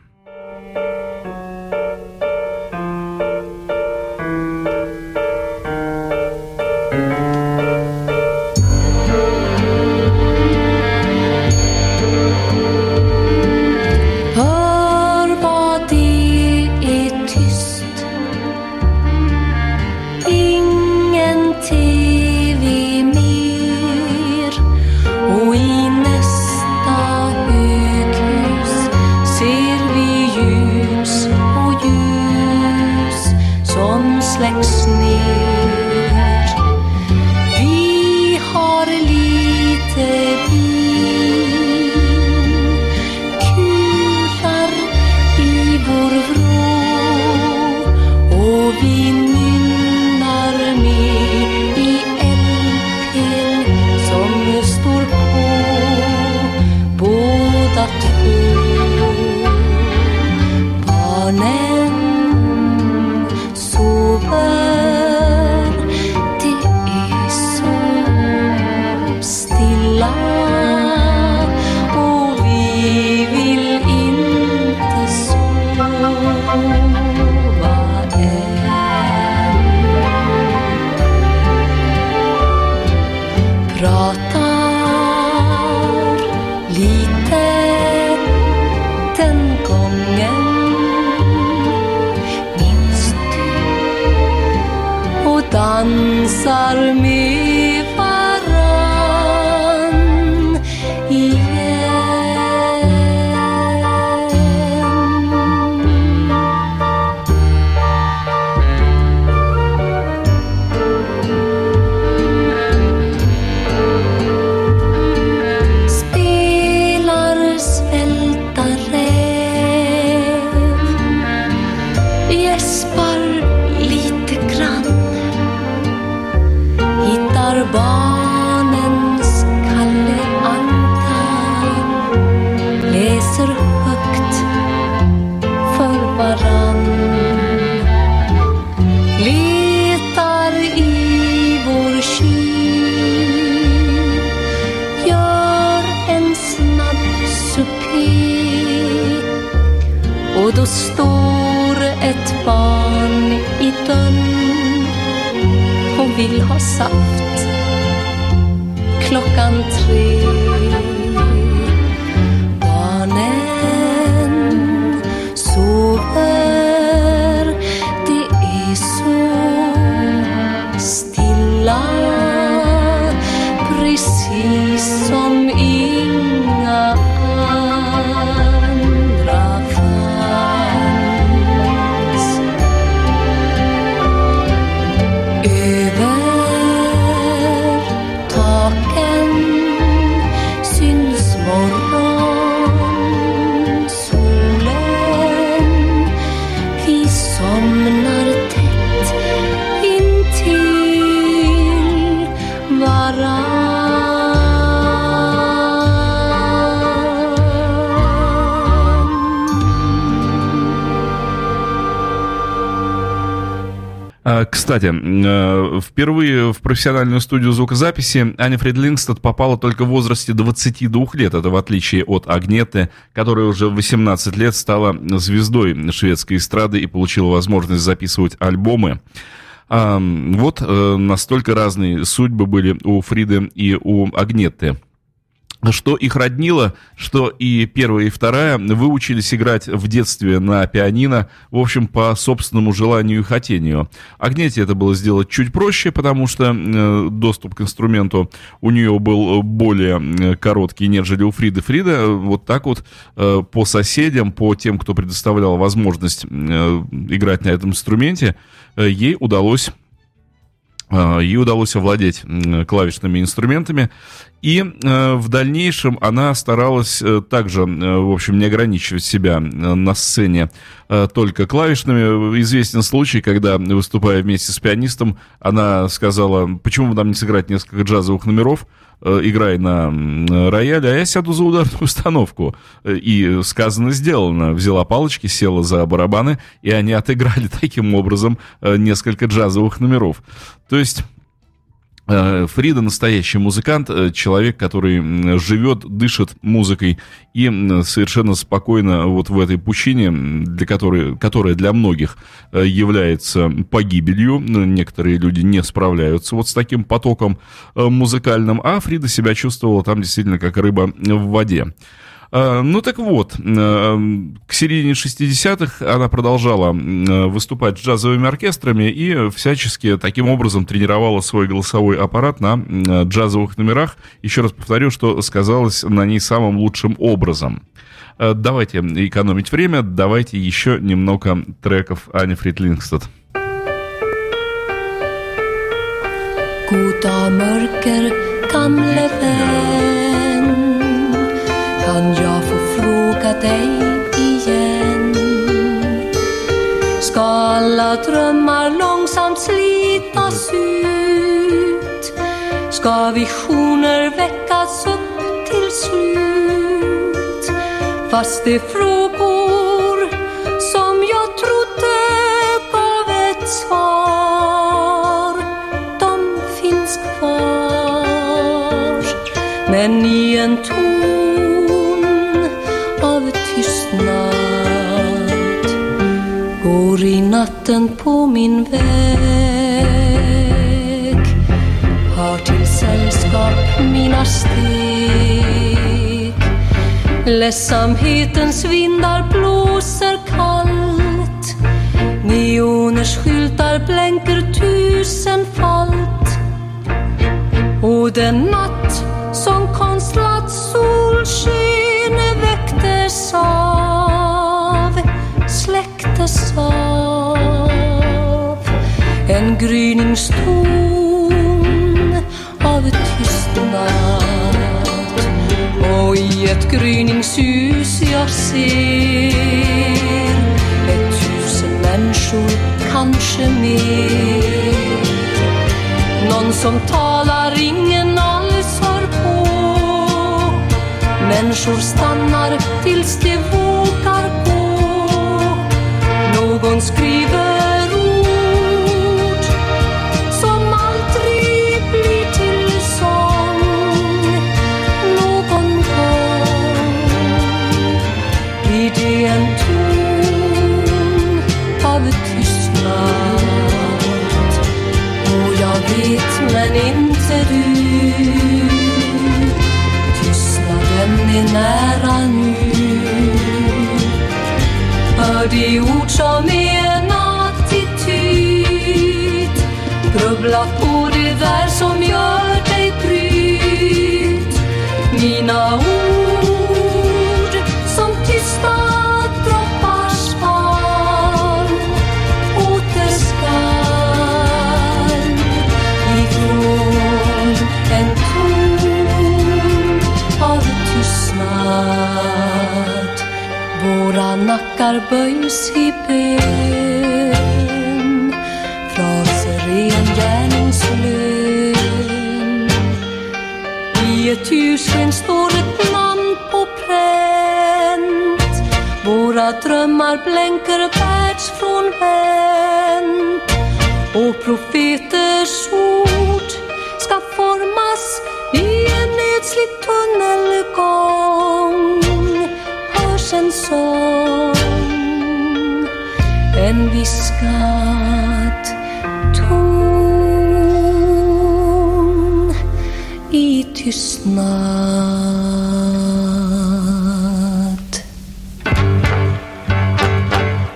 Кстати, э, впервые в профессиональную студию звукозаписи Аня Фридлингстад попала только в возрасте 22 лет. Это в отличие от Агнеты, которая уже в 18 лет стала звездой шведской эстрады и получила возможность записывать альбомы. А, Вот э, настолько разные судьбы были у Фриды и у Агнеты что их роднило, что и первая, и вторая выучились играть в детстве на пианино, в общем, по собственному желанию и хотению. Агнете это было сделать чуть проще, потому что э, доступ к инструменту у нее был более э, короткий, нежели у Фриды. Фрида э, вот так вот по соседям, по тем, кто предоставлял возможность играть на этом инструменте, ей удалось Ей удалось овладеть клавишными инструментами, и э, в дальнейшем она старалась э, также, э, в общем, не ограничивать себя э, на сцене э, только клавишными. Известен случай, когда, выступая вместе с пианистом, она сказала, почему бы нам не сыграть несколько джазовых номеров, э, играй на рояле, а я сяду за ударную установку. Э, И сказано, сделано. Взяла палочки, села за барабаны, и они отыграли таким образом э, несколько джазовых номеров. То есть Э, Фрида настоящий музыкант, э, человек, который живет, дышит музыкой и совершенно спокойно вот в этой пучине, для которой, которая для многих э, является погибелью, некоторые люди не справляются вот с таким потоком э, музыкальным, а Фрида себя чувствовала там действительно как рыба в воде. Э, Ну так вот, э, к середине 60-х она продолжала э, выступать с джазовыми оркестрами и всячески таким образом тренировала свой голосовой аппарат на джазовых номерах. Еще раз повторю, что сказалось на ней самым лучшим образом. Давайте экономить время, давайте еще немного треков Ани Фритлингстад. Goda mörker, gamle vän Kan jag få fråga dig igen? Ska alla drömmar långsamt slitas ut? Ska visioner väckas upp till slut? Fast det frågar natten på min väg. Har till sällskap mina steg Ledsamhetens vindar blåser kallt. Neoners skyltar blänker tusenfalt. Och den natten gryningston av tystnad och i ett gryningshus jag ser ett tusen människor, kanske mer. Någon som talar ingen alls hör på. Människor stannar tills de vågar gå. Någon skriver nära nu Hör de ord som Våra böjs i ben, Fraser i en gärningslön. I ett ljussken står ett namn på pränt. Våra drömmar blänker världsfrånvänt Och profeters ord ska formas i en ödslig tunnelgång. En viskad ton i tystnad.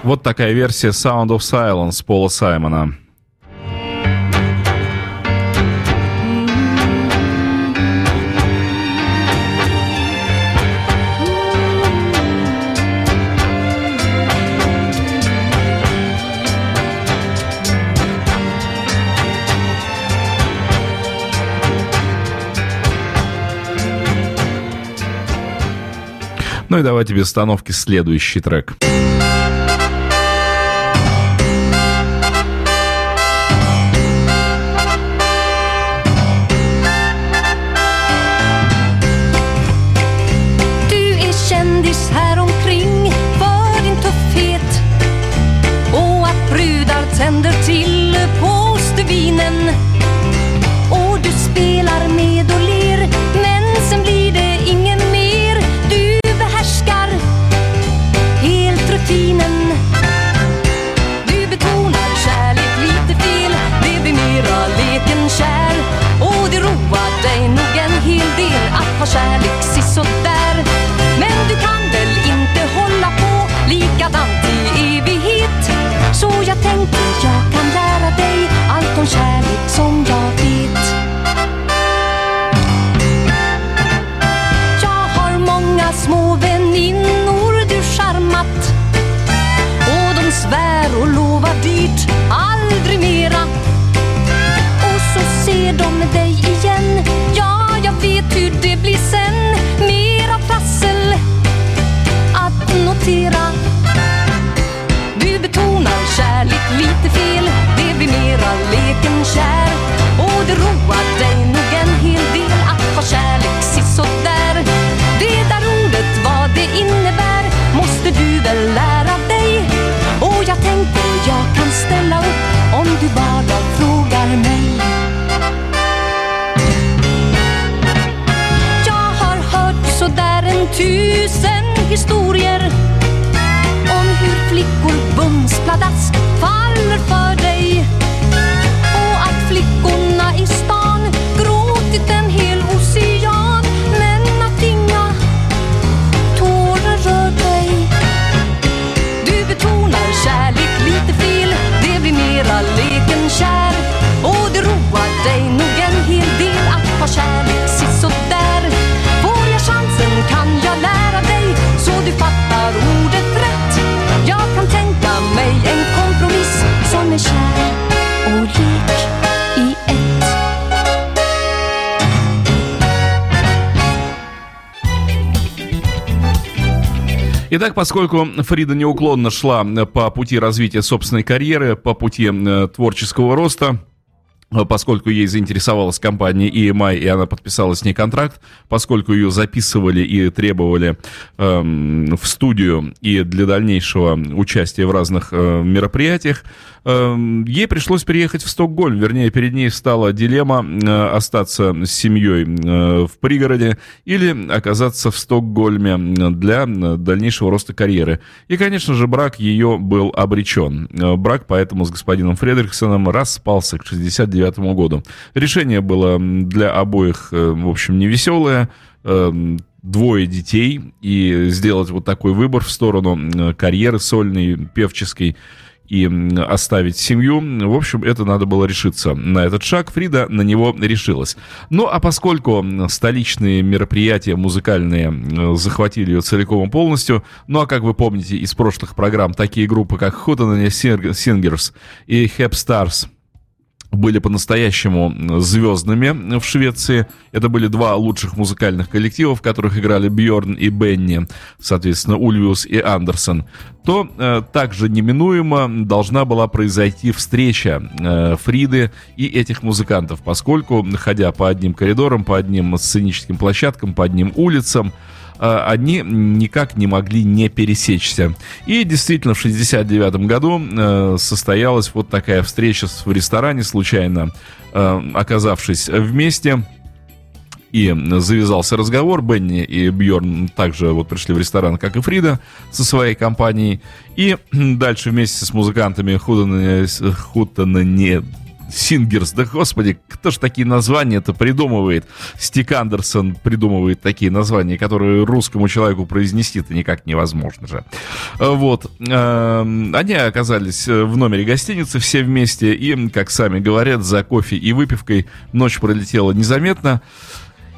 Вот такая версия Sound of Silence Пола Саймона. Ну и давайте без остановки следующий трек. Du Sladask, faller för Итак, поскольку Фрида неуклонно шла по пути развития собственной карьеры, по пути э, творческого роста, э, поскольку ей заинтересовалась компания EMI, и она подписала с ней контракт, поскольку ее записывали и требовали эм, в студию и для дальнейшего участия в разных э, мероприятиях, эм, ей пришлось переехать в Стокгольм. Вернее, перед ней стала дилемма э, остаться с семьей э, в пригороде или оказаться в Стокгольме для э, дальнейшего роста карьеры. И, конечно же, брак ее был обречен. Э, Брак поэтому с господином Фредриксоном распался к 69 году. Решение было для обоих, э, в общем, невеселое. Эм, Двое детей, и сделать вот такой выбор в сторону э, карьеры сольной, певческой, и оставить семью. В общем, это надо было решиться на этот шаг. Фрида на него решилась. Ну, а поскольку столичные мероприятия музыкальные м, захватили ее целиком и полностью, ну, а как вы помните из прошлых программ, такие группы, как Hootenanny Singers и Hep Stars – были по-настоящему звездными в Швеции. Это были два лучших музыкальных коллектива, в которых играли Бьорн и Бенни, соответственно, Ульвиус и Андерсон, то э, также неминуемо должна была произойти встреча э, Фриды и этих музыкантов, поскольку, ходя по одним коридорам, по одним сценическим площадкам, по одним улицам, они никак не могли не пересечься. И действительно, в 69 году э, состоялась вот такая встреча в ресторане, случайно э, оказавшись вместе. И завязался разговор. Бенни и Бьорн также вот пришли в ресторан, как и Фрида, со своей компанией. И дальше вместе с музыкантами Хутанане Сингерс, да господи, кто ж такие названия-то придумывает? Стик Андерсон придумывает такие названия, которые русскому человеку произнести-то никак невозможно же. Э, Вот. Эм, Они оказались э, в номере гостиницы все вместе, и, как сами говорят, за кофе и выпивкой ночь пролетела незаметно.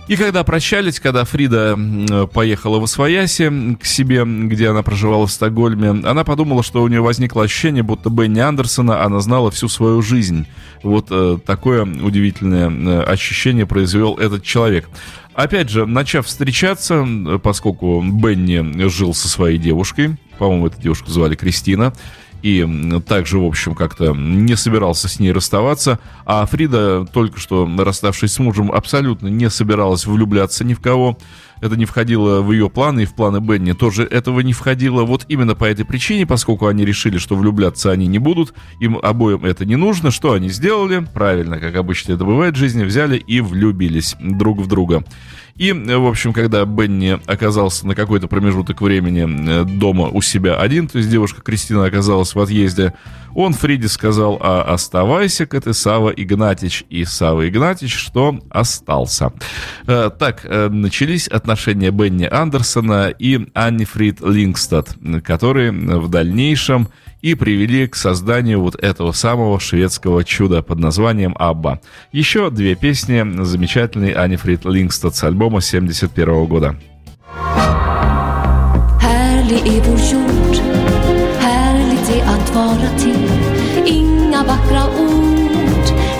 И когда прощались, когда Фрида поехала в Освояси к себе, где она проживала в Стокгольме, она подумала, что у нее возникло ощущение, будто Бенни Андерсона она знала всю свою жизнь. Вот э, такое удивительное э, ощущение произвел этот человек. Опять же, начав встречаться, поскольку Бенни жил со своей девушкой, по-моему, эту девушку звали Кристина, и также, в общем, как-то не собирался с ней расставаться, а Фрида, только что расставшись с мужем, абсолютно не собиралась влюбляться ни в кого. Это не входило в ее планы, и в планы Бенни тоже этого не входило. Вот именно по этой причине, поскольку они решили, что влюбляться они не будут, им обоим это не нужно, что они сделали? Правильно, как обычно это бывает в жизни, взяли и влюбились друг в друга. И, в общем, когда Бенни оказался на какой-то промежуток времени э, дома у себя один, то есть девушка Кристина оказалась в отъезде, он Фриде сказал, а оставайся-ка ты, Сава Игнатьич. И Сава Игнатьич, что остался. Э, Так, э, начались отношения Бенни Андерсона и Анни Фрид Лингстад, которые в дальнейшем и привели к созданию вот этого самого шведского чуда под названием «Абба». Еще две песни замечательной Ани Фрид Лингстад с альбома 71 года.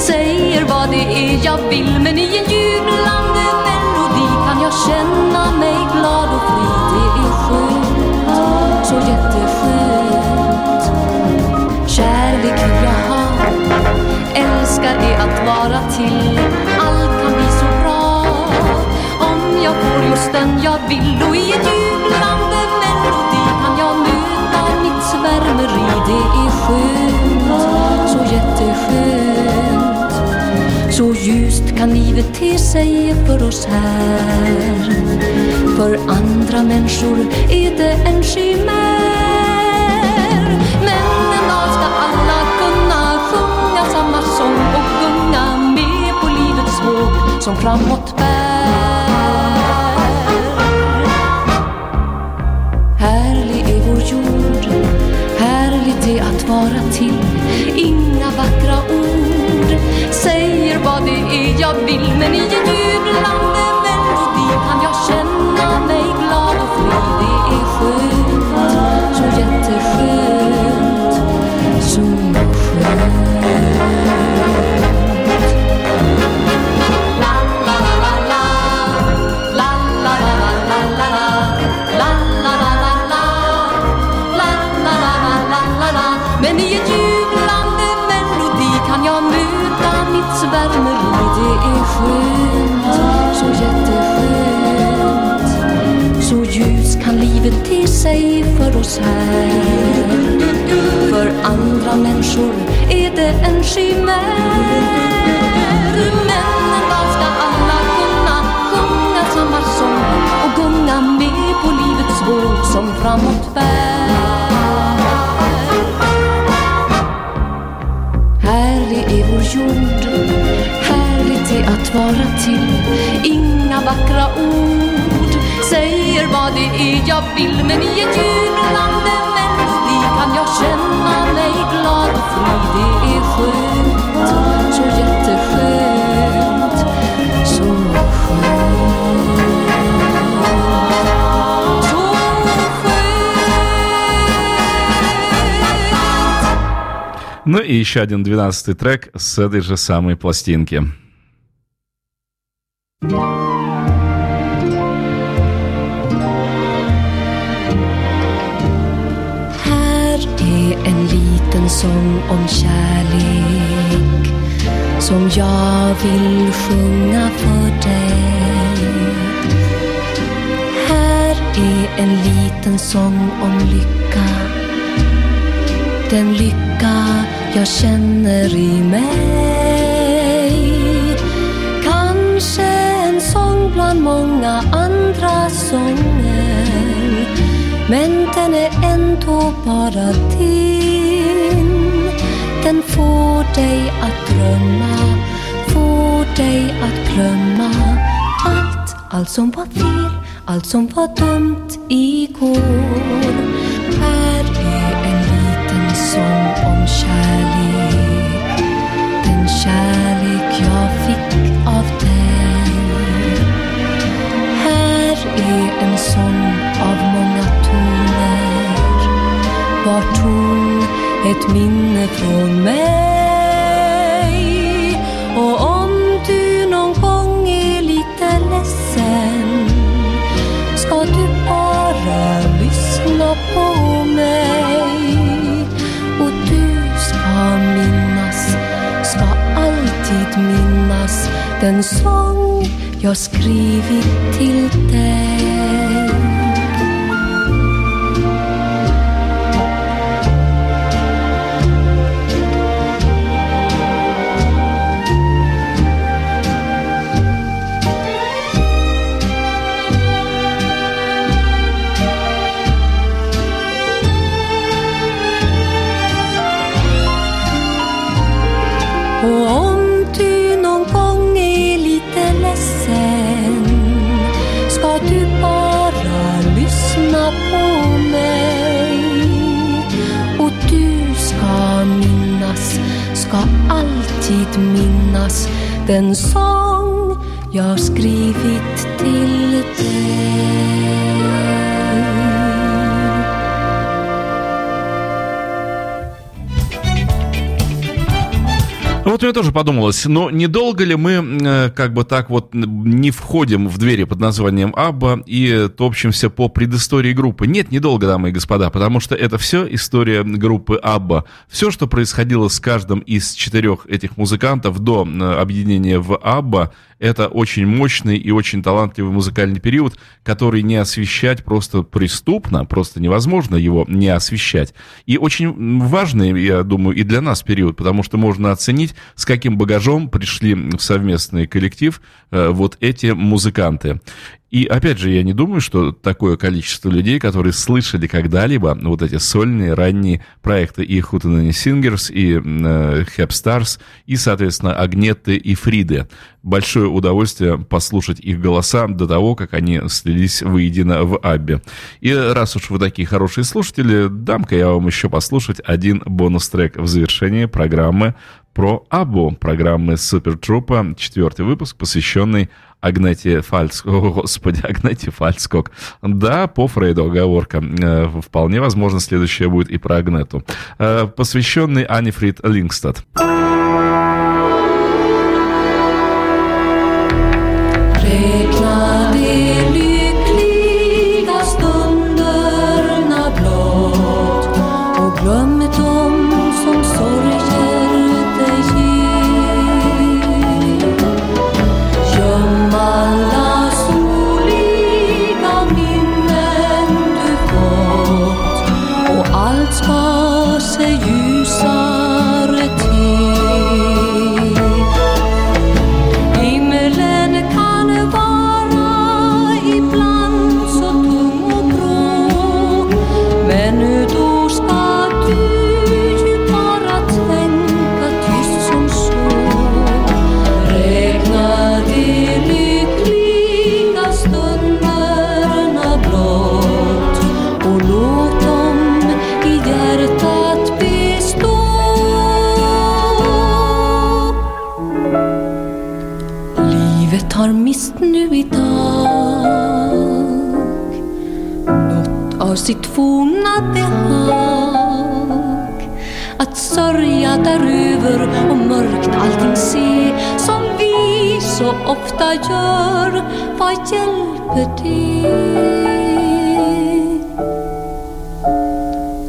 Säger vad det är jag vill, men i en jublande så jätteskönt. Kärlek vill jag ha, älskar är att vara till. Allt kan bli så bra om jag får just den jag vill och så ljust kan livet te sig för oss här. För andra människor är det en chimär Men en dag ska alla kunna sjunga samma sång och gunga med på livets våg som framåt bär. Härlig är vår jord, härligt är att vara till. Ingen säger vad det är jag vill Men igen sig för oss här. För andra människor är det en chimär Men en dag ska alla kunna? Sjunga samma sång och gunga med på livets våg som framåt bär. Härlig är vår jord, härligt är att vara till. Inga vackra ord säger vad det är jag vill Men i en jublande melodi kan jag känna mig glad och fri Det är skönt, så jätteskönt, så skönt Så skönt Ну и еще один двенадцатый трек с этой же самой пластинки. Dig att drömma Får dig att glömma Allt, allt som var fel Allt som var dumt igår. Här är en liten sång om kärlek. Den kärlek jag fick av dig. Här är en sång av många toner. Var ton ett minne från mig? Sen. Ska du bara lyssna på mig? Och du ska minnas, ska alltid minnas Den sång jag skrivit till dig. Minnas den sång jag skrivit till dig. Мне тоже подумалось, но недолго ли мы э, как бы так вот не входим в двери под названием Абба и топчемся по предыстории группы? Нет, недолго, дамы и господа, потому что это все история группы Абба. Все, что происходило с каждым из четырех этих музыкантов до объединения в Абба, это очень мощный и очень талантливый музыкальный период, который не освещать просто преступно, просто невозможно его не освещать. И очень важный, я думаю, и для нас период, потому что можно оценить, с каким багажом пришли в совместный коллектив э, вот эти музыканты. И опять же, я не думаю, что такое количество людей, которые слышали когда-либо вот эти сольные ранние проекты и Hootenanny Singers, и э, Hep Stars, и, соответственно, Агнеты и Фриды. Большое удовольствие послушать их голоса до того, как они слились воедино в Аббе. И раз уж вы такие хорошие слушатели, дам-ка я вам еще послушать один бонус-трек в завершении программы про Абу, программы Супертрупа, четвертый выпуск, посвященный Агнете Фальцкок. О, господи, Агнете Фальцкок. Да, по Фрейду оговорка. Э, вполне возможно, следующее будет и про Агнету. Э, посвященный Анифрид Лингстад. Räkna sitt forna behag Att sörja däröver och mörkt allting se som vi så ofta gör Vad hjälper det?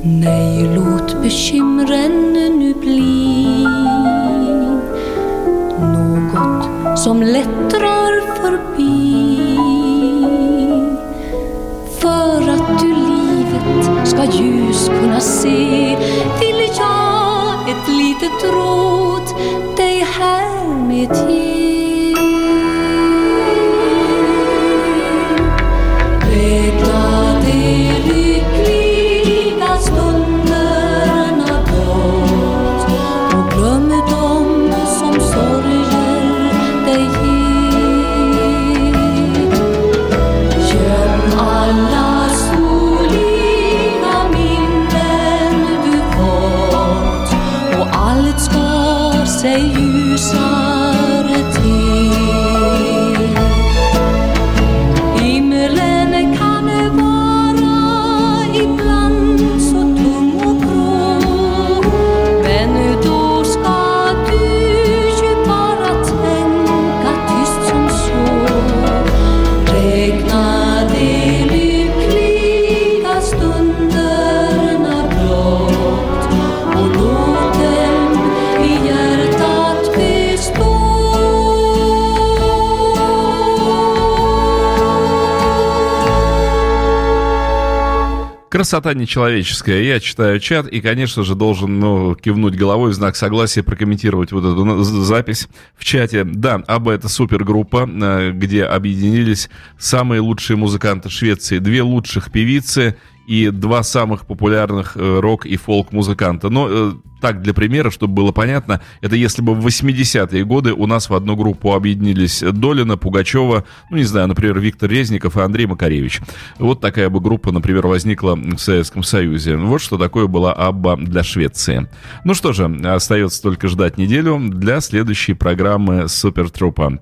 Nej, låt bekymren nu bli något som lätt drar kunna se vill jag ett litet råd dig härmed ge Красота нечеловеческая. Я читаю чат и, конечно же, должен ну, кивнуть головой в знак согласия, прокомментировать вот эту на- запись в чате. Да, АБА это супергруппа, э, где объединились самые лучшие музыканты Швеции, две лучших певицы и два самых популярных э, рок- и фолк-музыканта. Но э, так, для примера, чтобы было понятно, это если бы в 80-е годы у нас в одну группу объединились Долина, Пугачева, ну, не знаю, например, Виктор Резников и Андрей Макаревич. Вот такая бы группа, например, возникла в Советском Союзе. Вот что такое была Абба для Швеции. Ну что же, остается только ждать неделю для следующей программы Супертрупа.